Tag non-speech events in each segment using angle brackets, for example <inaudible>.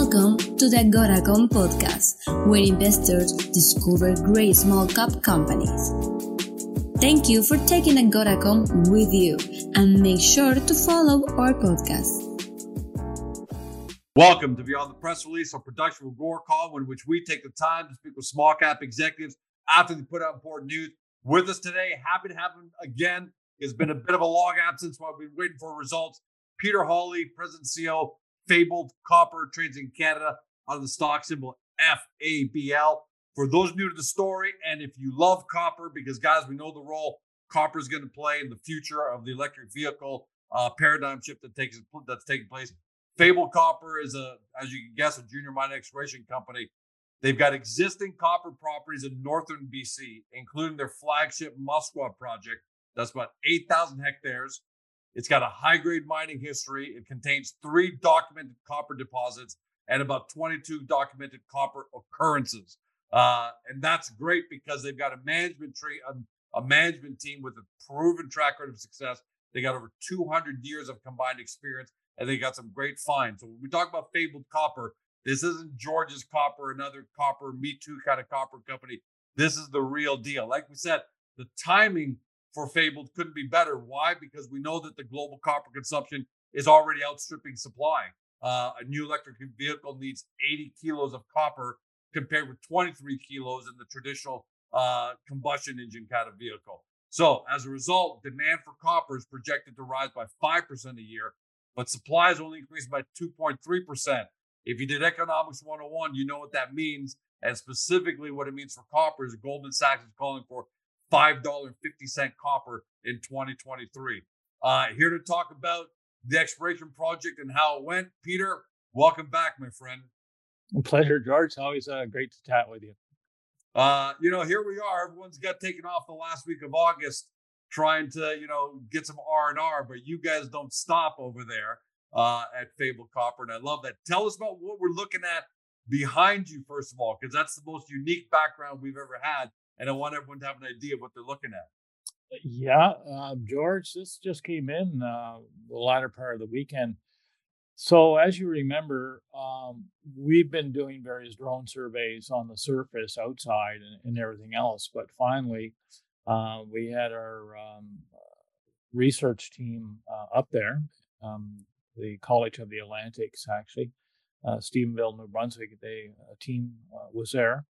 Welcome to the Goracom podcast, where investors discover great small cap companies. Thank you for taking a Goracom with you and make sure to follow our podcast. Welcome to Beyond the Press Release, a production of Goracom, in which we take the time to speak with small cap executives after they put out important news. With us today, happy to have him again. It's been a bit of a long absence while we've been waiting for results. Peter Hawley, President CEO, Fabled Copper trades in Canada on the stock symbol FABL. For those new to the story, and if you love copper, because guys, we know the role copper is going to play in the future of the electric vehicle uh, paradigm shift that takes that's taking place. Fabled Copper is a, as you can guess, a junior mine exploration company. They've got existing copper properties in northern BC, including their flagship Muskwa project. That's about 8,000 hectares. It's got a high grade mining history. It contains three documented copper deposits and about 22 documented copper occurrences. Uh, and that's great because they've got a management tree, a, a management team with a proven track record of success. They got over 200 years of combined experience, and they got some great finds. So when we talk about fabled copper, this isn't George's Copper, another copper, Me Too kind of copper company. This is the real deal. Like we said, the timing for Fabled couldn't be better. Why? Because we know that the global copper consumption is already outstripping supply. Uh, a new electric vehicle needs 80 kilos of copper compared with 23 kilos in the traditional uh, combustion engine kind of vehicle. So, as a result, demand for copper is projected to rise by 5% a year, but supply is only increased by 2.3%. If you did Economics 101, you know what that means. And specifically, what it means for copper is Goldman Sachs is calling for $5.50 copper in 2023. Uh, here to talk about the exploration project and how it went. Peter, welcome back, my friend. Pleasure, George. Always uh, great to chat with you. Uh, you know, here we are. Everyone's got taken off the last week of August, trying to you know get some R and R, but you guys don't stop over there uh, at Fabled Copper, and I love that. Tell us about what we're looking at behind you, first of all, because that's the most unique background we've ever had and I want everyone to have an idea of what they're looking at. Yeah, uh, George, this just came in uh, the latter part of the weekend. So, as you remember, um, we've been doing various drone surveys on the surface outside and, and everything else. But finally, uh, we had our um, research team uh, up there, um, the College of the Atlantics, actually, uh, Stephenville, New Brunswick. They a team uh, was there,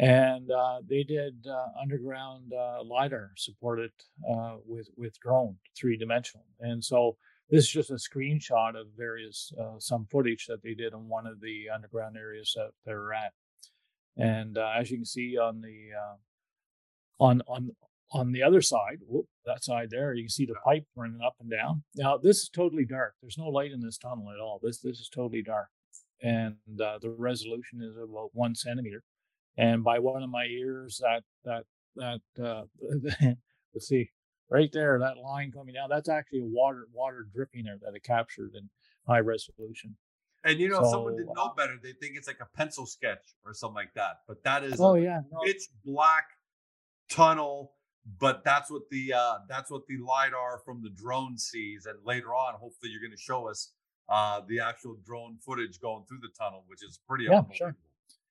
and uh, they did uh, underground uh, lidar supported uh, with with drone three dimensional and so this is just a screenshot of various uh, some footage that they did in one of the underground areas that they're at. And uh, as you can see on the on on on the other side whoop, that side there you can see the pipe running up and down. Now this is totally dark. There's no light in this tunnel at all. This this is totally dark. And the resolution is about one centimeter and by one of my ears that that that uh, <laughs> let's see right there that line coming down that's actually water water dripping there that it captured in high resolution and you know so, someone didn't know better they think it's like a pencil sketch or something like that but that is oh yeah no. pitch black tunnel but that's what the uh that's what the lidar from the drone sees and later on hopefully you're going to show us uh the actual drone footage going through the tunnel which is pretty yeah, sure.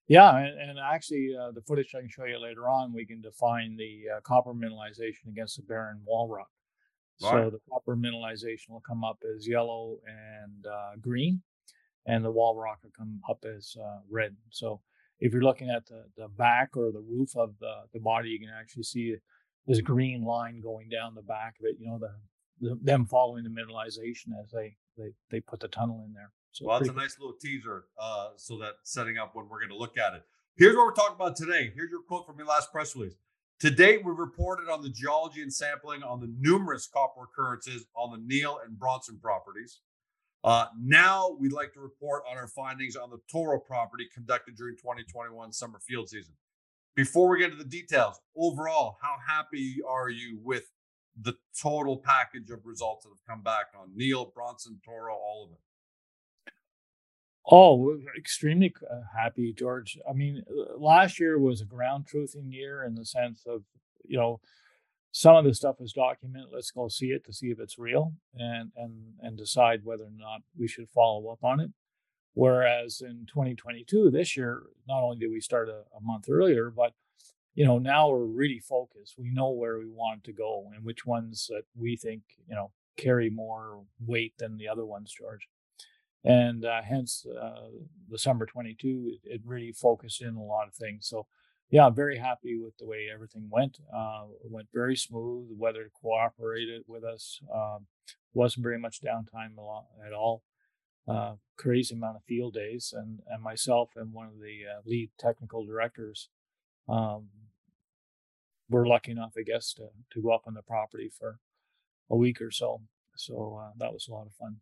Yeah, and, and actually, uh, the footage I can show you later on, we can define the uh, copper mineralization against the barren wall rock. Right. So the copper mineralization will come up as yellow and uh, green, and the wall rock will come up as uh, red. So if you're looking at the, the back or the roof of the, the body, you can actually see this green line going down the back of it. You know, the, the them following the mineralization as they, they they put the tunnel in there. So well, that's a nice little teaser. Uh, so that setting up when we're going to look at it. Here's what we're talking about today. Here's your quote from your last press release. To date, we've reported on the geology and sampling on the numerous copper occurrences on the Neil and Bronson properties. Uh, now we'd like to report on our findings on the Toro property conducted during 2021 summer field season. Before we get into the details, overall, how happy are you with the total package of results that have come back on Neil, Bronson, Toro, all of it? Oh, extremely uh, happy, George. I mean, uh, last year was a ground truthing year in the sense of, you know, some of the stuff is documented. Let's go see it to see if it's real and and and decide whether or not we should follow up on it. Whereas in 2022, this year, not only did we start a, a month earlier, but you know now we're really focused. We know where we want to go and which ones that we think you know carry more weight than the other ones, George. And uh, hence, uh, the summer 22, it, it really focused in a lot of things. So, yeah, I'm very happy with the way everything went. Uh, went very smooth. The weather cooperated with us. Um, wasn't very much downtime at all uh, crazy amount of field days, and and myself and one of the uh, lead technical directors um, were lucky enough, I guess, to to go up on the property for a week or so. So uh, that was a lot of fun.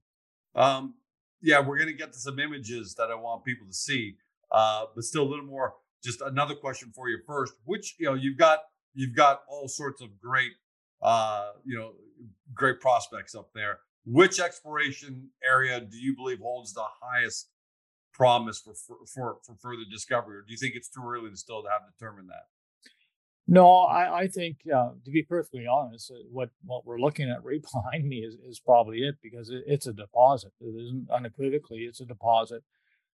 Um, yeah, we're gonna get to some images that I want people to see, uh, but still a little more. Just another question for you first. Which you know you've got you've got all sorts of great uh, you know great prospects up there which exploration area do you believe holds the highest promise for for for for further discovery, or do you think it's too early to still to have determined that? No, I, I think uh, to be perfectly honest, uh, what what we're looking at right <laughs> behind me is, is probably it because it, it's a deposit. It isn't unequivocally, it's a deposit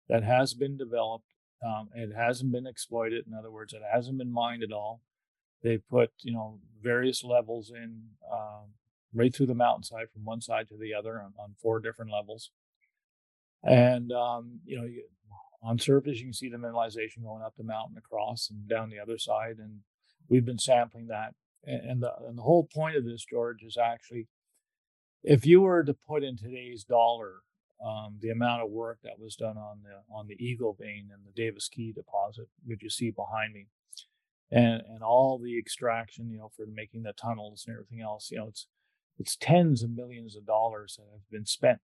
that has been developed. Um, it hasn't been exploited. In other words, it hasn't been mined at all. They put you know various levels in um, right through the mountainside from one side to the other on, on four different levels. And, um, you know, you, on surface, you can see the mineralization going up the mountain across and down the other side. And we've been sampling that. And, the, and the whole point of this, George, is actually if you were to put in today's dollar um, the amount of work that was done on the on the Eagle vein and the Davis Keays deposit, which you see behind me, and and all the extraction, you know, for making the tunnels and everything else, you know, it's it's tens of millions of dollars that have been spent.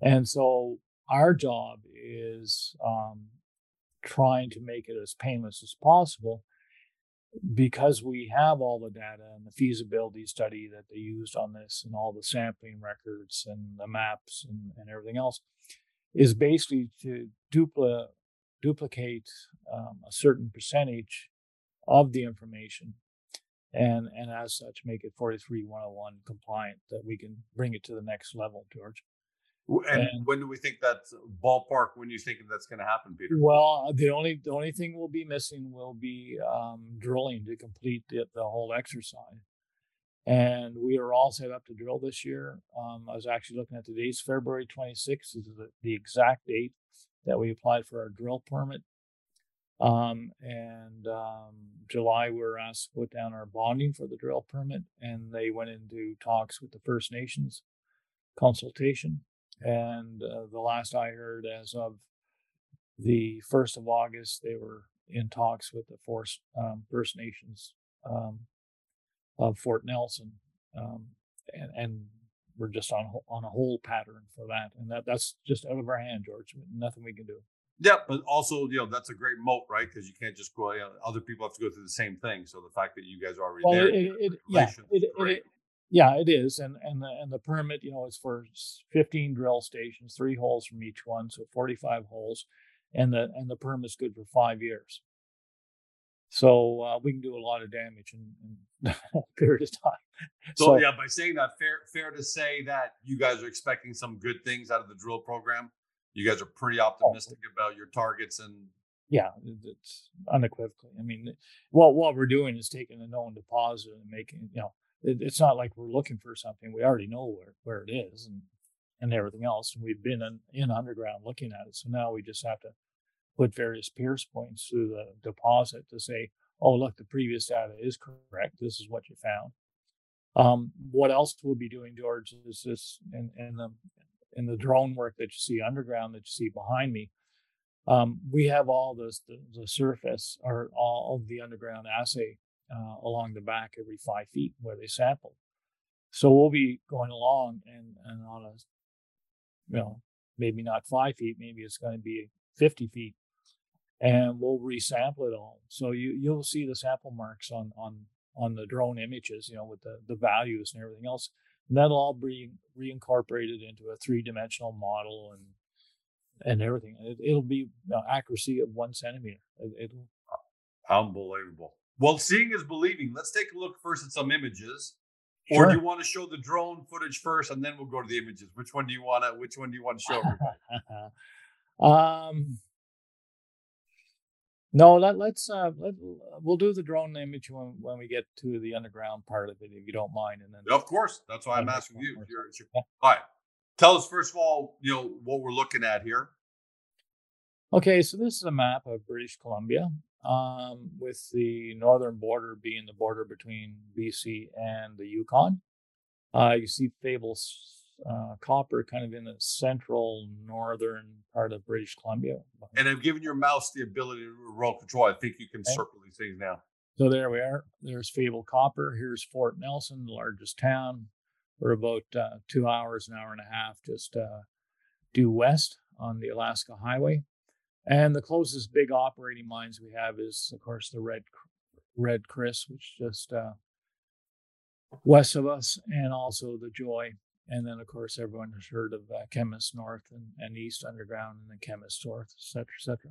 And so our job is um, trying to make it as painless as possible because we have all the data and the feasibility study that they used on this and all the sampling records and the maps and, and everything else is basically to dupli- duplicate um, a certain percentage of the information and and as such make it 43101 compliant that we can bring it to the next level george and, when do we think that ballpark when you think that's going to happen peter? Well the only the only thing we'll be missing will be um, drilling to complete the, the whole exercise. And we are all set up to drill this year. Um, i was actually looking at the dates february 26th is the, the exact date that we applied for our drill permit. Um, and um, July, we were asked to put down our bonding for the drill permit, and they went into talks with the First Nations consultation. And uh, the last I heard, as of the 1st of August, they were in talks with the First, um, First Nations um, of Fort Nelson. Um, and, and we're just on on a whole pattern for that, and that that's just out of our hand, George. Nothing we can do. Yeah, but also, you know, that's a great moat, right? Because you can't just go. You know, other people have to go through the same thing. So the fact that you guys are already well, there, it, it, yeah, it, it, yeah, it is, and and the and the permit, you know, is for 15 drill stations, three holes from each one, so 45 holes, and the and the permit's good for five years. So uh, we can do a lot of damage in, in a <laughs> period of time. <laughs> So, so yeah, by saying that, fair fair to say that you guys are expecting some good things out of the drill program you guys are pretty oh, optimistic oh. about your targets and yeah it's unequivocally i mean what what we're doing is taking a known deposit and making you know it, it's not like we're looking for something we already know where, where it is and and everything else and we've been in, in underground looking at it. So now we just have to put various pierce points through the deposit to say oh look the previous data is correct this is what you found. Um, what else we'll be doing george is this in, in the in the drone work that you see underground that you see behind me, um, we have all this, the, the, surface or all of the underground assay uh, along the back every five feet where they sample. So we'll be going along and, and on a, you know, maybe not five feet, maybe it's going to be 50 feet and we'll resample it all. So you, you'll see the sample marks on, on, on the drone images, you know, with the, the values and everything else. And that'll all be reincorporated into a three dimensional model and and everything. It, will be you know, accuracy of one centimeter. It, will unbelievable. Well, seeing is believing. Let's take a look first at some images. Sure. Or do you want to show the drone footage first, and then we'll go to the images? Which one do you want to? Which one do you want to show? <laughs> Um, no, let, let's uh, let, we'll do the drone image when, when we get to the underground part of it, if you don't mind. And then, of course, that's why I'm asking you. You're, you're, yeah. All right, tell us first of all, you know what we're looking at here. Okay, so this is a map of British Columbia, um, with the northern border being the border between BC and the Yukon. Uh, you see Fabled uh, Copper kind of in the central northern part of British Columbia. And I've given your mouse the ability to remote control. I think you can okay. circle these things now. So there we are. There's Fabled Copper. Here's Fort Nelson, the largest town. We're about uh, two hours, an hour and a half just uh, due west on the Alaska Highway. And the closest big operating mines we have is, of course, the Red Red Chris, which just uh, west of us, and also the Joy. And then, of course, everyone has heard of uh, Kemess North and, and East Underground, and then Kemess North, et cetera, et cetera.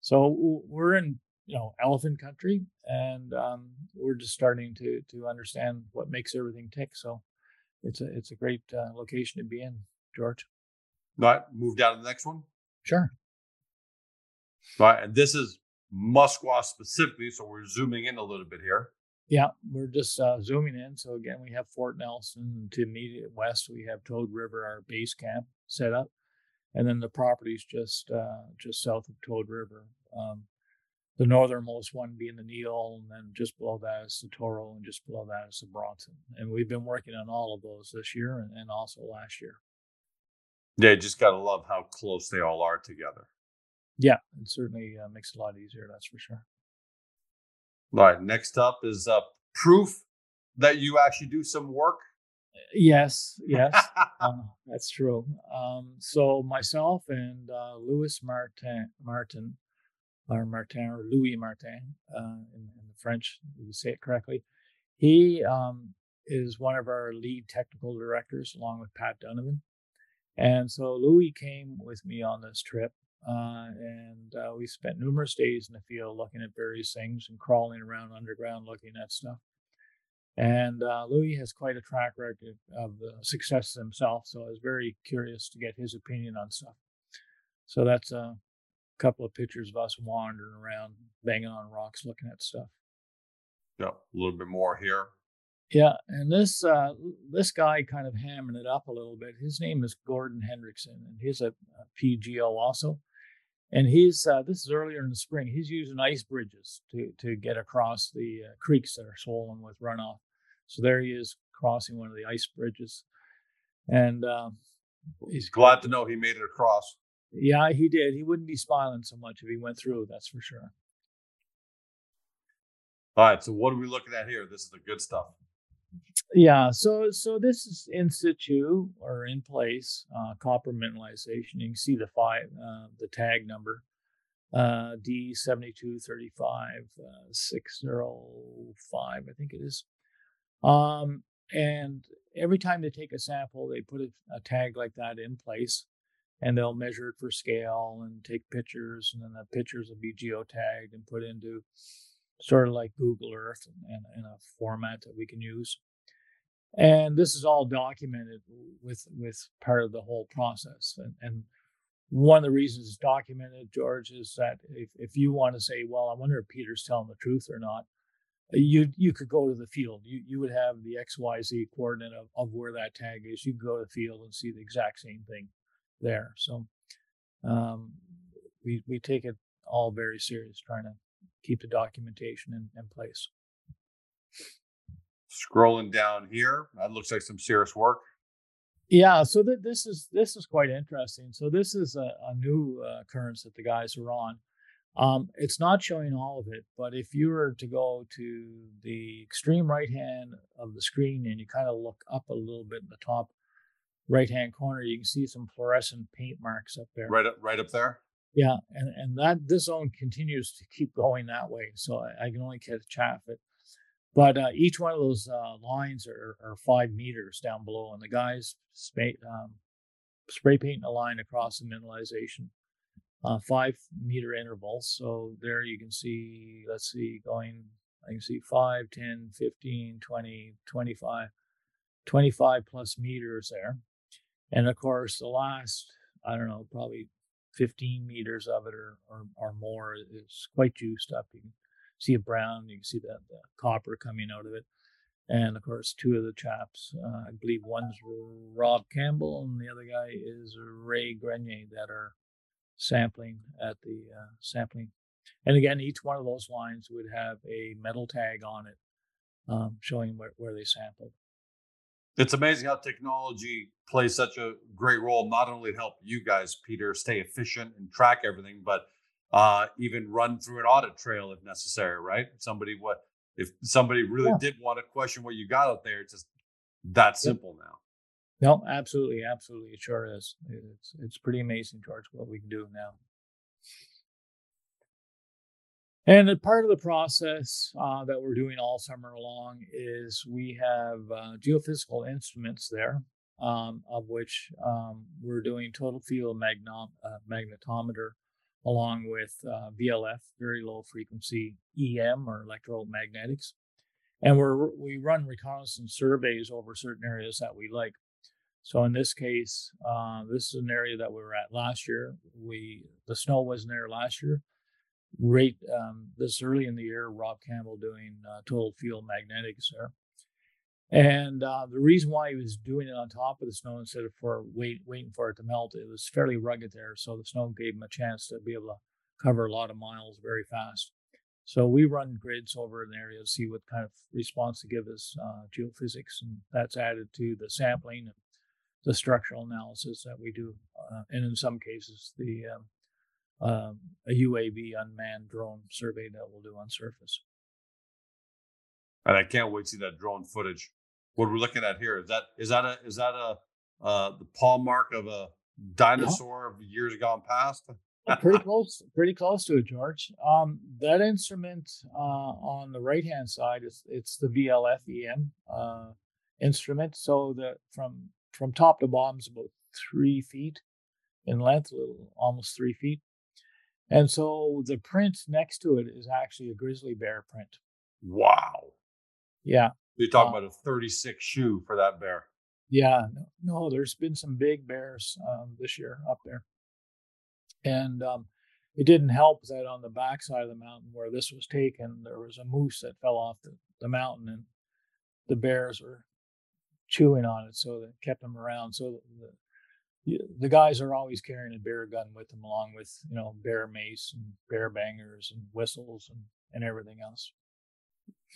So we're in, you know, elephant country, and um, we're just starting to to understand what makes everything tick. So it's a it's a great uh, location to be in, George. All right, move down to the next one. Sure. Right, and this is Muskwa specifically, so we're zooming in a little bit here. Yeah, we're just uh, zooming in. So again, we have Fort Nelson to immediate west. We have Toad River, our base camp set up, and then the properties just uh, just south of Toad River. Um, the northernmost one being the Neil, and then just below that is the Toro, and just below that is the Bronson. And we've been working on all of those this year and, and also last year. Yeah, just gotta love how close they all are together. Yeah, it certainly uh, makes it a lot easier. That's for sure. All right. Next up is uh, proof that you actually do some work. Yes, yes, uh, <laughs> that's true. Um, so myself and uh, Louis Martin, Martin, or Martin, or Louis Martin, uh, in, in, the French, you say it correctly. He um, is one of our lead technical directors, along with Pat Donovan. And so Louis came with me on this trip uh, and uh, we spent numerous days in the field looking at various things and crawling around underground looking at stuff. And uh, Louis has quite a track record of success himself, so I was very curious to get his opinion on stuff. So that's a couple of pictures of us wandering around, banging on rocks, looking at stuff. Yeah, a little bit more here. Yeah, and this uh, this guy kind of hamming it up a little bit. His name is Gordon Hendrickson, and he's a, a P.Geo also and he's uh, this is earlier in the spring. He's using ice bridges to to get across the uh, creeks that are swollen with runoff. So there he is crossing one of the ice bridges, and um, he's glad to know he made it across. Yeah, he did. He wouldn't be smiling so much if he went through. That's for sure. All right. So what are we looking at here? This is the good stuff. Yeah, so so this is in situ or in place uh, copper mineralization. You can see the five uh, the tag number uh, D seventy two thirty five uh, six zero five I think it is. Um, and every time they take a sample, they put a, a tag like that in place, and they'll measure it for scale and take pictures, and then the pictures will be geotagged and put into sort of like Google Earth and in a format that we can use. And this is all documented with with part of the whole process. And, and one of the reasons it's documented george is that if, if you want to say well i wonder if peter's telling the truth or not you you could go to the field. You you would have the xyz coordinate of, of where that tag is. You could go to the field and see the exact same thing there. So um, we we take it all very serious trying to keep the documentation in, in place Scrolling down here, that looks like some serious work. Yeah, so th- this is this is quite interesting. So this is a, a new uh, occurrence that the guys are on. Um, it's not showing all of it, but if you were to go to the extreme right hand of the screen and you kind of look up a little bit in the top right hand corner, you can see some fluorescent paint marks up there. Right up, right up there. Yeah, and and that this zone continues to keep going that way. So I, I can only catch chaff it. But uh, each one of those uh, lines are, are, five meters down below, and the guys spray, um, spray a line across the mineralization, uh, five meter intervals. So there you can see, let's see, going, I can see 5, 10, 15, 20, 25, 25 plus meters there. And of course, the last, I don't know, probably 15 meters of it or, or, or more is quite juiced up. You can see a brown, you can see the, the copper coming out of it. And of course, two of the chaps, uh, I believe one's Rob Campbell and the other guy is Ray Grenier that are sampling at the uh, sampling. And again, each one of those lines would have a metal tag on it um, showing where, where they sampled. It's amazing how technology plays such a great role, not only to help you guys, Peter, stay efficient and track everything, but uh, even run through an audit trail if necessary, right? Somebody what if somebody really yeah. did want to question what you got out there, it's just that simple yep. now. No, absolutely, absolutely, it sure is. It's it's pretty amazing, George, what we can do now. And part of the process uh, that we're doing all summer long is we have uh, geophysical instruments there, um, of which um, we're doing total field magnom- uh, magnetometer along with uh, VLF, very low frequency EM or electromagnetics. And we're, we run reconnaissance surveys over certain areas that we like. So in this case, uh, this is an area that we were at last year. We the snow wasn't there last year. Right um, this early in the year, Rob Campbell doing uh, total field magnetics there. And uh, the reason why he was doing it on top of the snow instead of for wait, waiting for it to melt, it was fairly rugged there. So the snow gave him a chance to be able to cover a lot of miles very fast. So we run grids over an area to see what kind of response to give us uh, geophysics, and that's added to the sampling and the structural analysis that we do, uh, and in some cases the um, um a UAV unmanned drone survey that we'll do on surface. And I can't wait to see that drone footage. What we're looking at here is that is that a is that a uh, the paw mark of a dinosaur yeah. of years gone past? pretty <laughs> close, pretty close to it, George. Um, that instrument uh, on the right hand side is it's the VLF EM uh, instrument. So the from from top to bottom is about three feet in length, little, almost three feet. And so the print next to it is actually a grizzly bear print. Wow. Yeah. You talk uh, about a 36 shoe for that bear. Yeah. No, there's been some big bears um, this year up there. And um, it didn't help that on the backside of the mountain where this was taken, there was a moose that fell off the, the mountain and the bears were chewing on it. So they kept them around. So the, the guys are always carrying a bear gun with them, along with you know bear mace and bear bangers and whistles and, and everything else.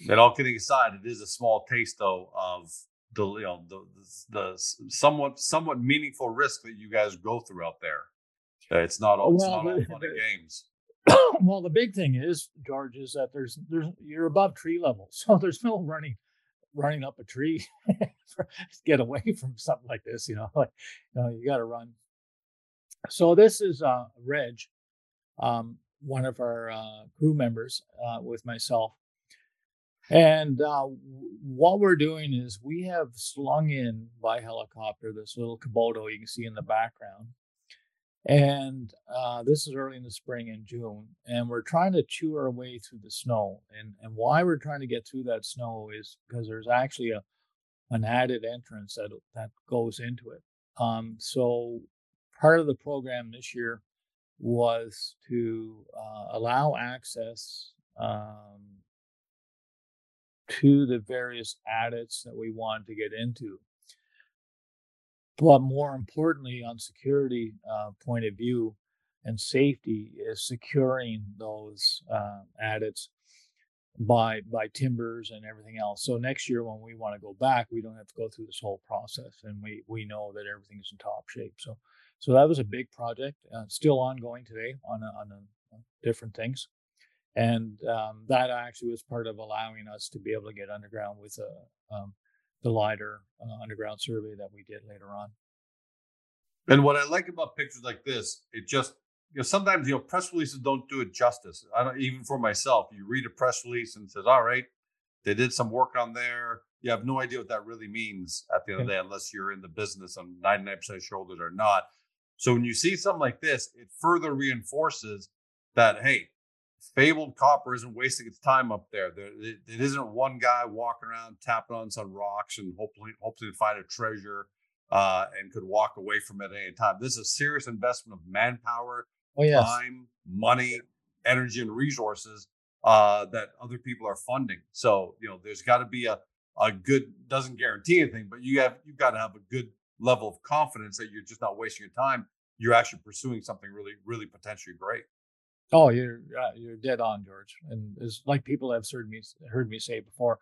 And all kidding aside, it is a small taste though of the you know the, the, the somewhat somewhat meaningful risk that you guys go through out there. Uh, it's not all, well, it's not all fun and <laughs> games. well, the big thing is, George, is that there's there's you're above tree level, <laughs> so there's no running running up a tree <laughs> to get away <laughs> from something like this. You know, <laughs> like you know, you got to run. So this is uh, Reg, um, one of our uh, crew members, uh, with myself, and uh, what we're doing is we have slung in by helicopter this little Kubota you can see in the background. And uh, this is early in the spring in June, and we're trying to chew our way through the snow. And and why we're trying to get through that snow is because there's actually a an added entrance that that goes into it. Um, so part of the program this year was to uh, allow access um, to the various adits that we want to get into. But more importantly, on security uh, point of view and safety, is securing those uh, adits by by timbers and everything else. So next year when we want to go back, we don't have to go through this whole process, and we we know that everything is in top shape. So so that was a big project, uh, still ongoing today on a, on, a, on different things and um, that actually was part of allowing us to be able to get underground with a, um, the LiDAR uh, underground survey that we did later on. And what I like about pictures like this, it just you know sometimes you know press releases don't do it justice. I don't even for myself. You read a press release and says, "All right, they did some work on there." You have no idea what that really means at the end of the day, unless you're in the business. And 99% shareholders are not. So when you see something like this, it further reinforces that hey, fabled copper isn't wasting its time up there. there it, it isn't one guy walking around tapping on some rocks and hopefully hopefully find a treasure uh, and could walk away from it at any time. This is a serious investment of manpower, Oh yes. time, money, energy, and resources uh, that other people are funding. So you know, there's got to be a a good doesn't guarantee anything, but you have you've got to have a good level of confidence that you're just not wasting your time. You're actually pursuing something really, really potentially great. Oh, you're uh, you're dead on, George. And it's like people have heard me heard me say before.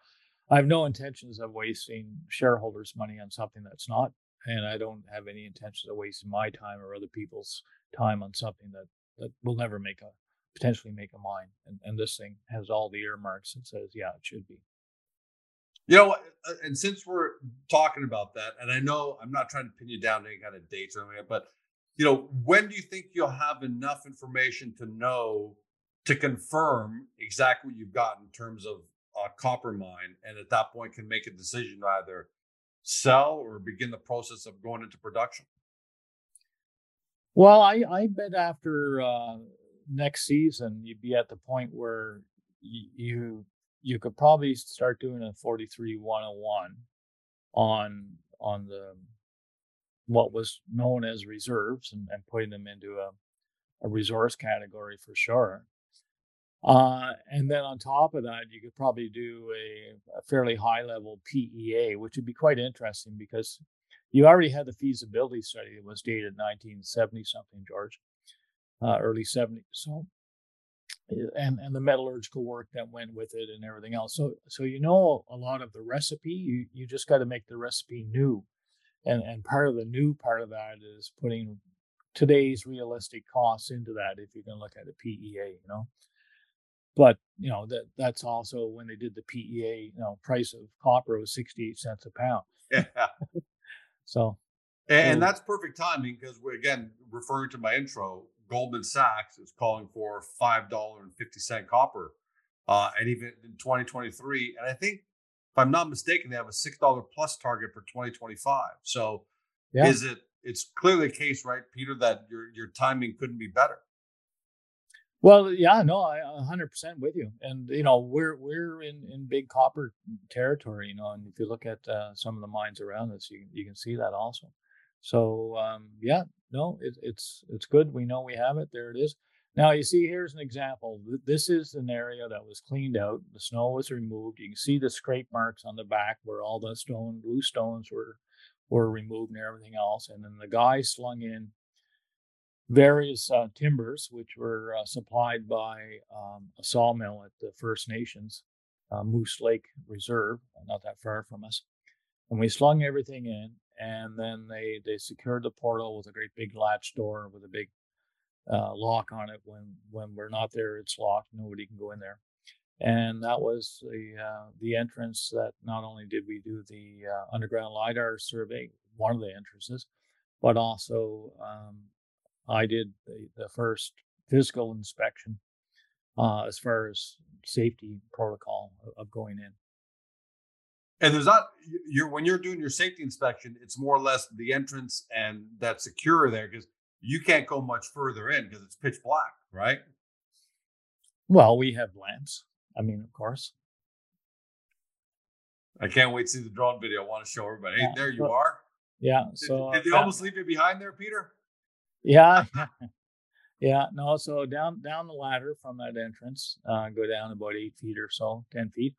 I have no intentions of wasting shareholders' money on something that's not, and I don't have any intentions of wasting my time or other people's time on something that that will never make a potentially make a mine. And and this thing has all the earmarks and says, yeah, it should be. You know, uh, and since we're talking about that, and I know I'm not trying to pin you down to any kind of dates or anything, but you know, when do you think you'll have enough information to know to confirm exactly what you've got in terms of a copper mine, and at that point can make a decision to either sell or begin the process of going into production? Well, I I bet after uh, next season you'd be at the point where y- you you could probably start doing a 43 101 on on the what was known as reserves and, and putting them into a, a resource category for sure. Uh, and then on top of that, you could probably do a, a fairly high level PEA, which would be quite interesting because you already had the feasibility study that was dated 1970 something, George, uh, early 70s. So, eh, and and the metallurgical work that went with it and everything else. So so you know a lot of the recipe. You you just got to make the recipe new, and and part of the new part of that is putting today's realistic costs into that. If you're going to look at a PEA, you know. But you know that that's also when they did the PEA. You know, price of copper was 68 cents a pound. Yeah. <laughs> So And, and that's perfect timing because we're again referring to my intro. Goldman Sachs is calling for five dollar and fifty cent copper, uh, and even in 2023. And I think, if I'm not mistaken, they have a six dollar plus target for 2025. So, yeah. is it? It's clearly a case, right, Peter, that your your timing couldn't be better. Well, yeah, no, I a hundred percent with you. And you know, we're we're in in big copper territory, you know, and if you look at uh, some of the mines around us, you you can see that also. So um, yeah, no, it, it's it's good. We know we have it. There it is. Now you see, here's an example. This is an area that was cleaned out. The snow was removed. You can see the scrape marks on the back where all the stone, loose stones were were removed and everything else. And then the guy slung in various uh, timbers, which were uh, supplied by um, a sawmill at the First Nations, uh, Moose Lake Reserve, not that far from us. And we slung everything in, and then they they secured the portal with a great big latch door with a big uh, lock on it. When when we're not there, it's locked. Nobody can go in there. And that was the uh, the entrance. That not only did we do the uh, underground lidar survey, one of the entrances, but also um, I did the, the first physical inspection uh, as far as safety protocol of, going in. And there's not you're when you're doing your safety inspection, it's more or less the entrance and that secure there because you can't go much further in because it's pitch black, right? Well, we have lamps. I mean, of course. I can't wait to see the drone video. I want to show everybody. Hey, Yeah, there you so- are. Yeah. Did, So did they uh, almost leave you behind there, Peter? Yeah. <laughs> yeah. No. So down down the ladder from that entrance, uh, go down about eight feet or so, ten feet,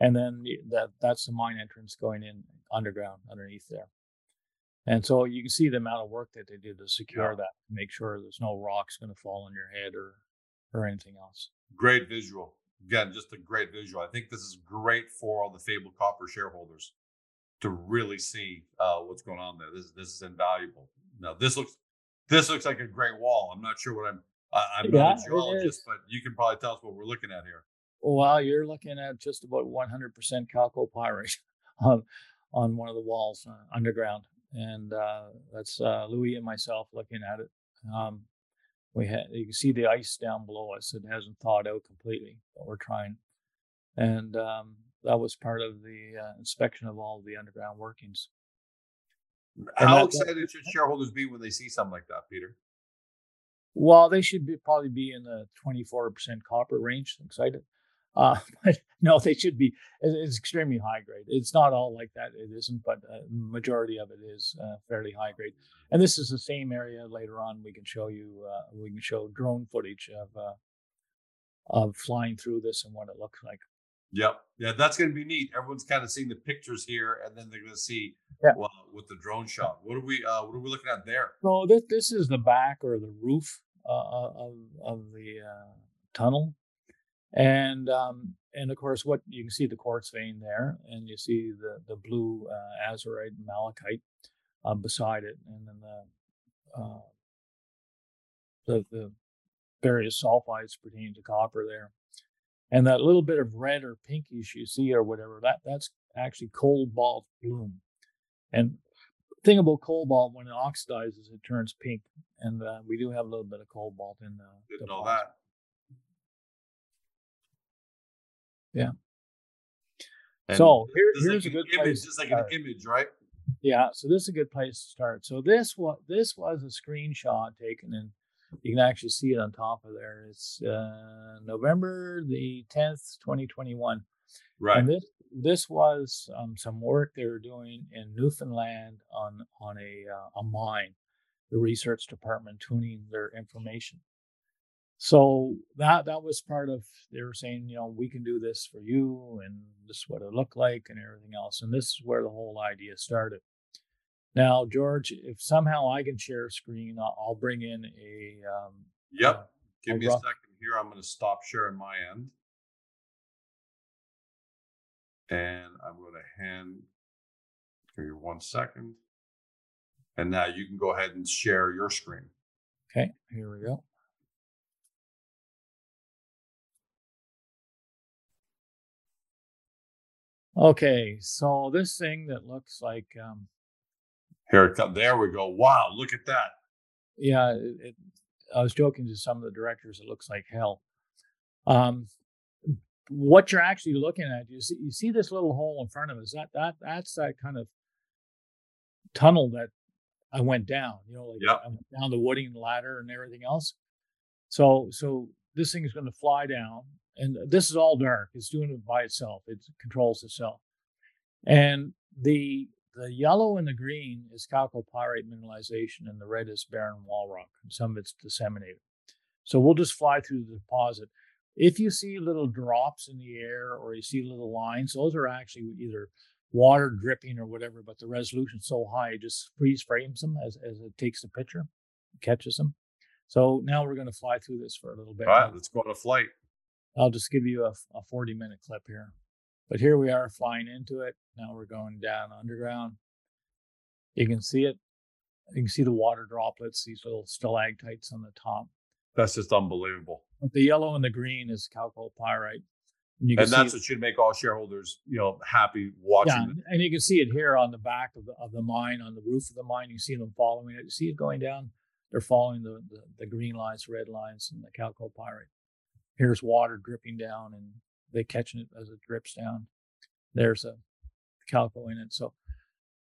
and then that that's the mine entrance going in underground underneath there. And so you can see the amount of work that they did to secure Yeah. that, make sure there's no rocks going to fall on your head or or anything else. Great visual. Again, just a great visual. I think this is great for all the Fabled Copper shareholders to really see uh, what's going on there. This this is invaluable. Now this looks this looks like a great wall. I'm not sure what I'm. I, I'm Yeah, not a geologist, but you can probably tell us what we're looking at here. Well, you're looking at just about 100% chalcopyrite <laughs> on on one of the walls uh, underground, and uh, that's uh, Louis and myself looking at it. Um, we had you can see the ice down below us; it hasn't thawed out completely, but we're trying. And um, that was part of the uh, inspection of all the underground workings. And How that- excited should shareholders be when they see something like that, Peter? Well, they should be probably be in the 24% copper range. Excited. Uh, <laughs> but no, they should be. It's extremely high grade. It's not all like that. It isn't, but uh, majority of it is uh, fairly high grade. And this is the same area. Later on, we can show you. Uh, we can show drone footage of uh, of flying through this and what it looks like. Yep. Yeah, that's going to be neat. Everyone's kind of seeing the pictures here, and then they're going to see Yeah. well, with the drone shot. What are we? Uh, what are we looking at there? So this this is the back or the roof uh, of of the uh, tunnel, and um, and of course, what you can see the quartz vein there, and you see the the blue uh, azurite malachite uh, beside it, and then the uh, the the various sulfides pertaining to copper there, and that little bit of red or pinkish you see or whatever that that's actually cobalt bloom, and thing about cobalt when it oxidizes it turns pink and uh, we do have a little bit of cobalt in the Didn't know that. Yeah. And So here- this here's a good image. place Just to like an image, right? yeah so this is a good place to start so this was this was a screenshot taken and you can actually see it on top of there it's uh, november the 10th 2021 Right. and this this was um, some work they were doing in newfoundland on on a uh, a mine the research department tuning their information so that that was part of they were saying you know we can do this for you and this is what it looked like and everything else and this is where the whole idea started now george if somehow i can share a screen i'll, I'll bring in a um, Yep. uh, Give a me a second here. I'm going to stop sharing my end. And I'm going to hand, give you one second. And now you can go ahead and share your screen. okay here we go okay so this thing that looks like um, Here it comes. There we go. Wow, look at that. yeah it, it, i was joking to some of the directors it looks like hell um what you're actually looking at you see you see this little hole in front of us that that that's that kind of tunnel that i went down you know like Yep. I went down the wooding ladder and everything else so so this thing is going to fly down and this is all dark it's doing it by itself it controls itself and the the yellow and the green is chalcopyrite mineralization, and the red is barren wall rock, and some of it's disseminated. So we'll just fly through the deposit. If you see little drops in the air or you see little lines, those are actually either water dripping or whatever, but the resolution's so high, it just freeze frames them as, as it takes the picture, catches them. So now we're going to fly through this for a little bit. All right, let's go on a flight. I'll just give you a, a 40 minute clip here. But here we are flying into it. Now we're going down underground. You can see it. You can see the water droplets, these little stalactites on the top. That's just unbelievable. But the yellow and the green is chalcopyrite. And you can And that's what should make all shareholders, you know, happy watching. yeah, and you can see it here on the back of the, of the mine, on the roof of the mine. You see them following it. You see it going down. They're following the, the, the green lines, red lines, and the chalcopyrite. Here's water dripping down, and they catching it as it drips down. There's a calco in it. So,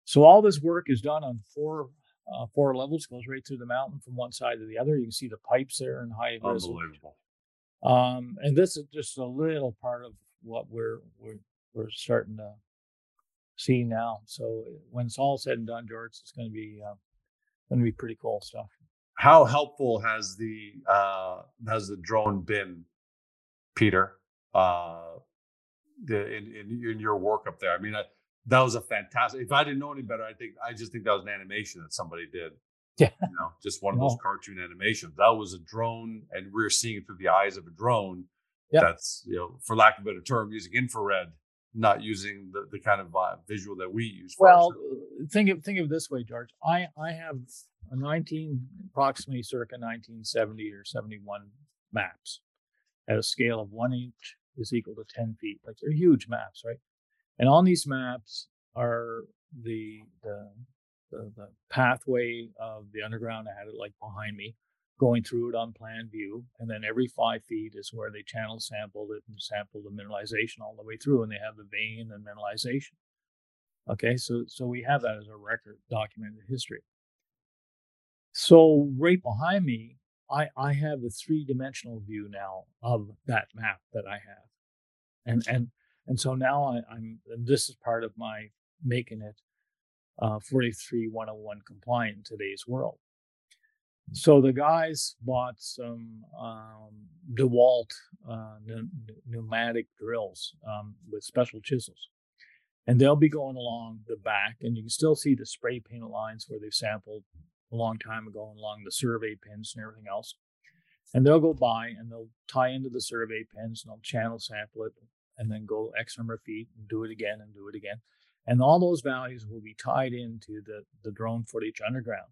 so all this work is done on four uh, four levels. Goes right through the mountain from one side to the other. You can see the pipes there in high. Unbelievable. Um, and this is just a little part of what we're we're we're starting to see now. So when it's all said and done, George, it's going to be uh, going to be pretty cool stuff. How helpful has the uh has the drone been, Peter? Uh the in, in in your work up there. I mean, I, that was a fantastic. If I didn't know any better, I think I just think that was an animation that somebody did. Yeah. You know, just one <laughs> of those cartoon animations. That was a drone, and we are seeing it through the eyes of a drone. Yeah. That's you know, for lack of a better term, using infrared, not using the, the kind of uh, visual that we use. Well, ourselves. think of think of it this way, George. I I have a 19 approximately circa 1970 or 71 maps at a scale of one inch is equal to 10 feet. Like they're huge maps, right? And on these maps are the the the, the pathway of the underground. I had it like behind me, going through it on plan view, and then every five feet is where they channel sampled it and sampled the mineralization all the way through, and they have the vein and mineralization. Okay, so so we have that as a record documented history. So right behind me, I I have a three dimensional view now of that map that I have. and and and so now I, am this is part of my making it uh, 43101 compliant in today's world. So the guys bought some um, DeWalt uh, pneumatic drills um, with special chisels, and they'll be going along the back, and you can still see the spray paint lines where they've sampled a long time ago along the survey pins and everything else. And they'll go by and they'll tie into the survey pins and they'll channel sample it and then go X number of feet and do it again and do it again. And all those values will be tied into the, the drone footage underground,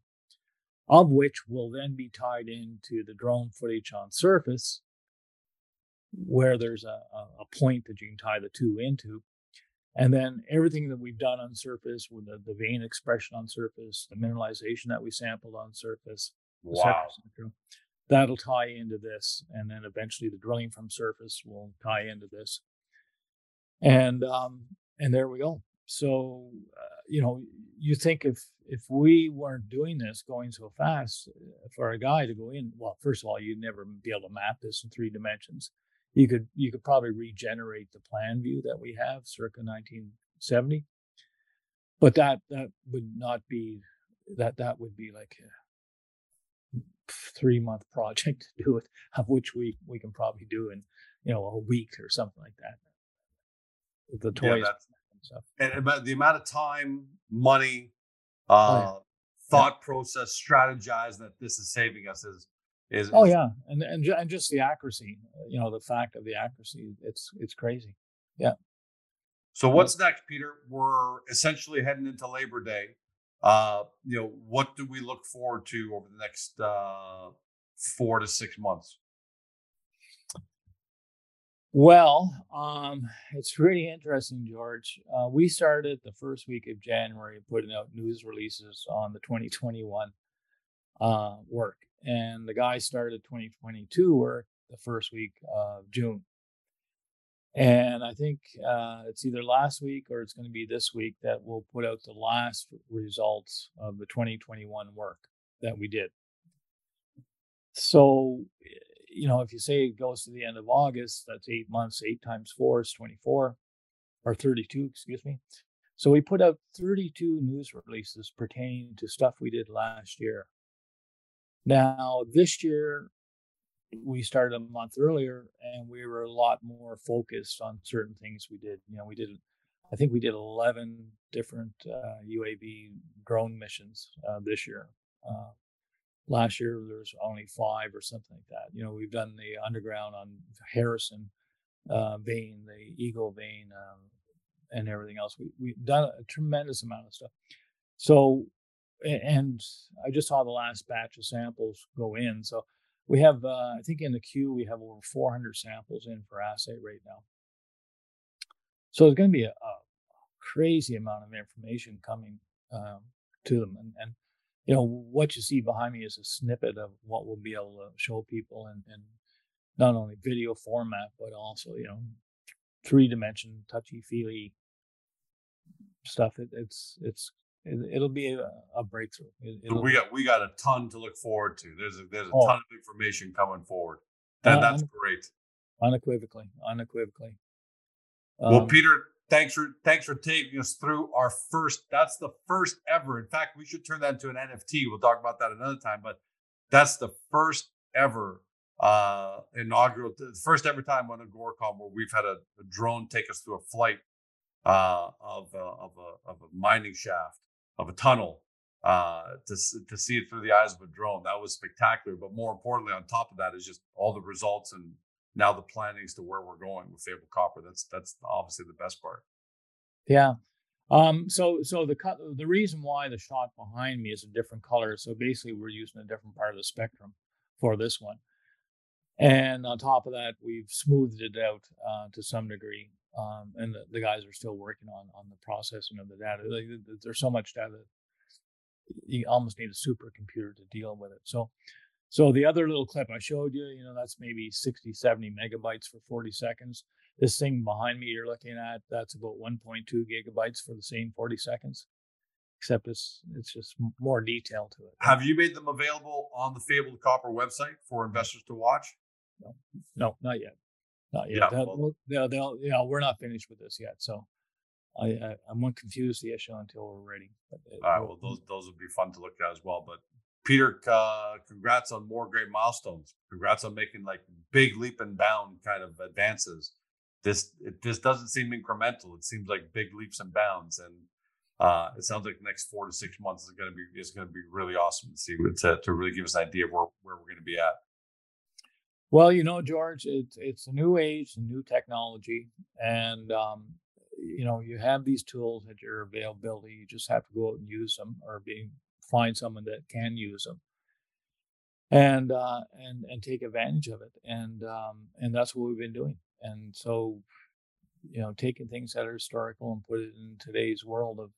of which will then be tied into the drone footage on surface, where there's a, a point that you can tie the two into. And then everything that we've done on surface, with the, the vein expression on surface, the mineralization that we sampled on surface, wow. that'll tie into this. And then eventually the drilling from surface will tie into this. And um, and there we go. So uh, you know, you think if if we weren't doing this, going so fast, uh, for a guy to go in, well, first of all, you'd never be able to map this in three dimensions you could you could probably regenerate the plan view that we have circa 1970 but that that would not be that that would be like a three month project to do it of which we we can probably do in you know a week or something like that the toys yeah, and stuff and about the amount of time money uh oh, yeah. thought yeah. process strategize that this is saving us is is, oh yeah, and and and just the accuracy, you know, the fact of the accuracy, it's it's crazy. Yeah. So what's next, Peter? We're essentially heading into Labor Day. Uh, you know, what do we look forward to over the next uh, four to six months? Well, um, it's really interesting, George. Uh, we started the first week of January putting out news releases on the 2021 uh, work and the guy started 2022 work the first week of June. And I think uh, it's either last week or it's going to be this week that we'll put out the last results of the 2021 work that we did. So, you know, if you say it goes to the end of August, that's eight months, eight times four is 24 or 32, excuse me. So we put out 32 news releases pertaining to stuff we did last year. Now, this year, we started a month earlier and we were a lot more focused on certain things we did. You know, we did, I think we did 11 different uh, UAV drone missions uh, this year. Uh, last year, there was only five or something like that. You know, we've done the underground on Harrison uh, vein, the Eagle vein, um, and everything else. We, we've done a tremendous amount of stuff. So and I just saw the last batch of samples go in. So we have, uh, I think in the queue, we have over 400 samples in for assay right now. So it's going to be a, a, crazy amount of information coming um, to them. And, and, you know, what you see behind me is a snippet of what we'll be able to show people in, in not only video format, but also, you know, three dimension touchy feely stuff. It, it's, it's it, will be a, a breakthrough. It, we got we got a ton to look forward to. There's a there's a oh. ton of information coming forward. That that's great. Unequivocally, unequivocally. Um, well, Peter, thanks for thanks for taking us through our first. That's the first ever. In fact, we should turn that into an NFT. We'll talk about that another time. But that's the first ever uh inaugural, the first ever time on Agoracom where we've had a, a drone take us through a flight uh, of a, of a of a mining shaft of a tunnel uh, to to see it through the eyes of a drone. That was spectacular. But more importantly, on top of that, is just all the results and now the planning plannings to where we're going with Fabled Copper. That's that's obviously the best part. Yeah. Um, so so the the reason why the shot behind me is a different color. So basically, we're using a different part of the spectrum for this one. And on top of that, we've smoothed it out uh, to some degree um, and the, the, guys are still working on on the processing of the data. Like, there's so much data, you almost need a supercomputer to deal with it. So, so the other little clip I showed you, you know, that's maybe 60, 70 megabytes for 40 seconds. This thing behind me you're looking at, that's about 1.2 gigabytes for the same 40 seconds. Except it's it's just more detail to it. Have you made them available on the Fabled Copper website for investors to watch? No, no, not yet. Not yet. Yeah, they'll, well, they'll, they'll, you know, we're not finished with this yet. So I, I, I won't confuse the issue until we're ready. But All right. Well, those, those would be fun to look at as well. But Peter, uh, congrats on more great milestones. Congrats on making like big leap and bound kind of advances. This it, this doesn't seem incremental. It seems like big leaps and bounds, and uh, it sounds like the next four to six months is going to be is going to be really awesome to see to to really give us an idea of where, where we're going to be at. Well, you know, George, it's it's a new age, a new technology, and um, you know you have these tools at your availability. You just have to go out and use them, or be find someone that can use them, and uh, and and take advantage of it. And um, and that's what we've been doing. And so, you know, taking things that are historical and put it in today's world of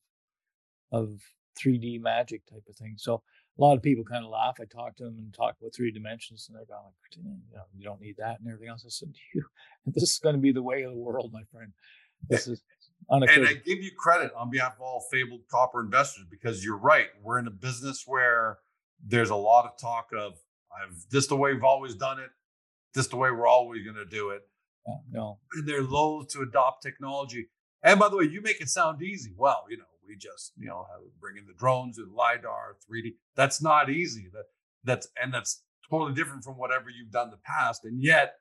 of 3D magic type of thing. So a lot of people kind of laugh. I talk to them and talk about three dimensions, and they're going like, you know, you don't need that and everything else. I said, you, <laughs> this is going to be the way of the world, my friend. This is and I give you credit on behalf of all fabled copper investors because you're right. We're in a business where there's a lot of talk of I've this the way we've always done it, this the way we're always going to do it. Yeah, no. And they're loath to adopt technology. And by the way, you make it sound easy. Well, you know, we just, you know, bring in the drones and LiDAR, 3D. That's not easy. That that's and that's totally different from whatever you've done in the past. And yet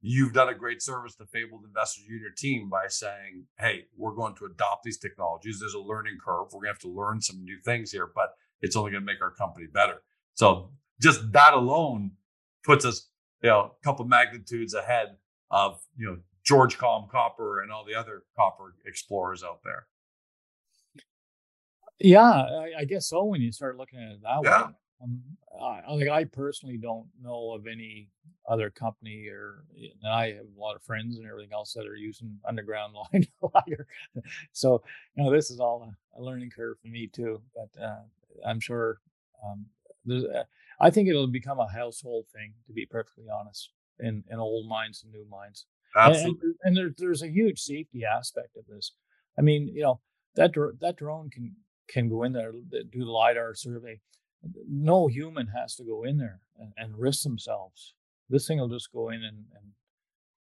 you've done a great service to fabled investors you and your team by saying, hey, we're going to adopt these technologies. There's a learning curve. We're gonna have to learn some new things here, but it's only gonna make our company better. So just that alone puts us, you know, a couple magnitudes ahead of, you know, George Com Copper and all the other copper explorers out there. Yeah, I, I, guess so. When you start looking at it that yeah. way, um, I, like I personally don't know of any other company, or and I have a lot of friends and everything else that are using underground <laughs> line wire. so you know, this is all a, a, learning curve for me too. But uh, I'm sure um, there's. Uh, I think it'll become a household thing, to be perfectly honest, in in old mines and new mines. Absolutely. And, and there, there's a huge safety aspect of this. I mean, you know, that that drone can can go in there do the lidar survey. No human has to go in there and, and risk themselves. This thing will just go in and, and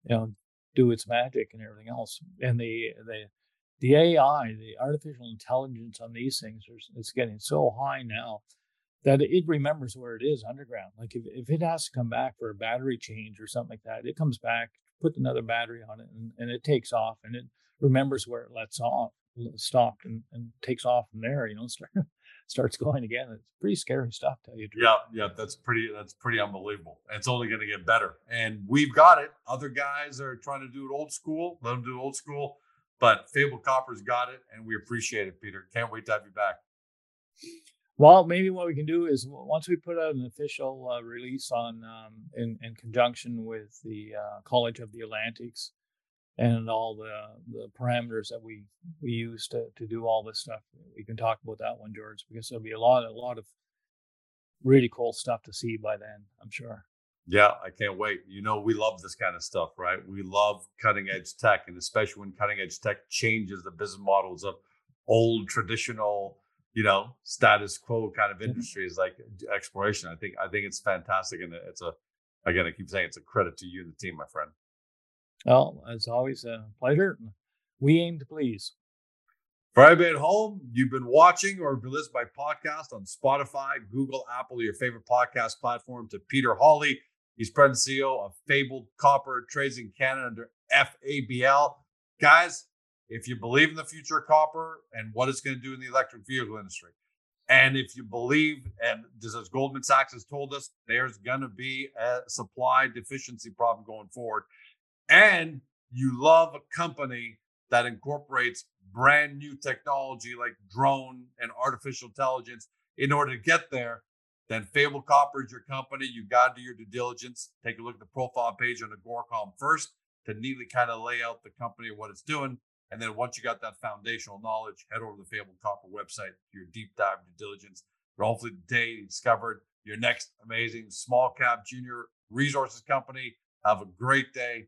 you know do its magic and everything else. And the the the AI, the artificial intelligence on these things, it's getting so high now that it remembers where it is underground. Like if, if it has to come back for a battery change or something like that, it comes back, put another battery on it, and, and it takes off and it remembers where it lets off stopped and, and takes off from there, you know, start, <laughs> starts going again. It's pretty scary stuff, tell you. Yeah, yeah, that's pretty that's pretty unbelievable. It's only going to get better. And we've got it. Other guys are trying to do it old school. Let them do old school. But Fabled Copper's got it, and we appreciate it, Peter. Can't wait to have you back. Well, maybe what we can do is once we put out an official uh, release on um, in, in conjunction with the uh, College of the Atlantics and all the the parameters that we we use to to do all this stuff. We can talk about that one, George, because there'll be a lot a lot of really cool stuff to see by then. I'm sure. Yeah, I can't wait. You know, we love this kind of stuff, right? We love cutting edge tech, and especially when cutting edge tech changes the business models of old traditional, you know, status quo kind of mm-hmm. industries like exploration. I think I think it's fantastic, and it's a again, I keep saying it's a credit to you and the team, my friend. Well, as always, a pleasure. We aim to please. For everybody at home, you've been watching or been listening by podcast on Spotify, Google, Apple, your favorite podcast platform to Peter Hawley. He's president CEO of Fabled Copper Trades in Canada under FABL. Guys, if you believe in the future of copper and what it's going to do in the electric vehicle industry, and if you believe, and as Goldman Sachs has told us, there's going to be a supply deficiency problem going forward and you love a company that incorporates brand new technology like drone and artificial intelligence in order to get there, then Fabled Copper is your company. You've got to do your due diligence. Take a look at the profile page on Agoracom first to neatly kind of lay out the company and what it's doing. And then once you got that foundational knowledge, head over to the Fabled Copper website, your deep dive due diligence. hopefully today you discovered your next amazing small cap junior resources company. Have a great day.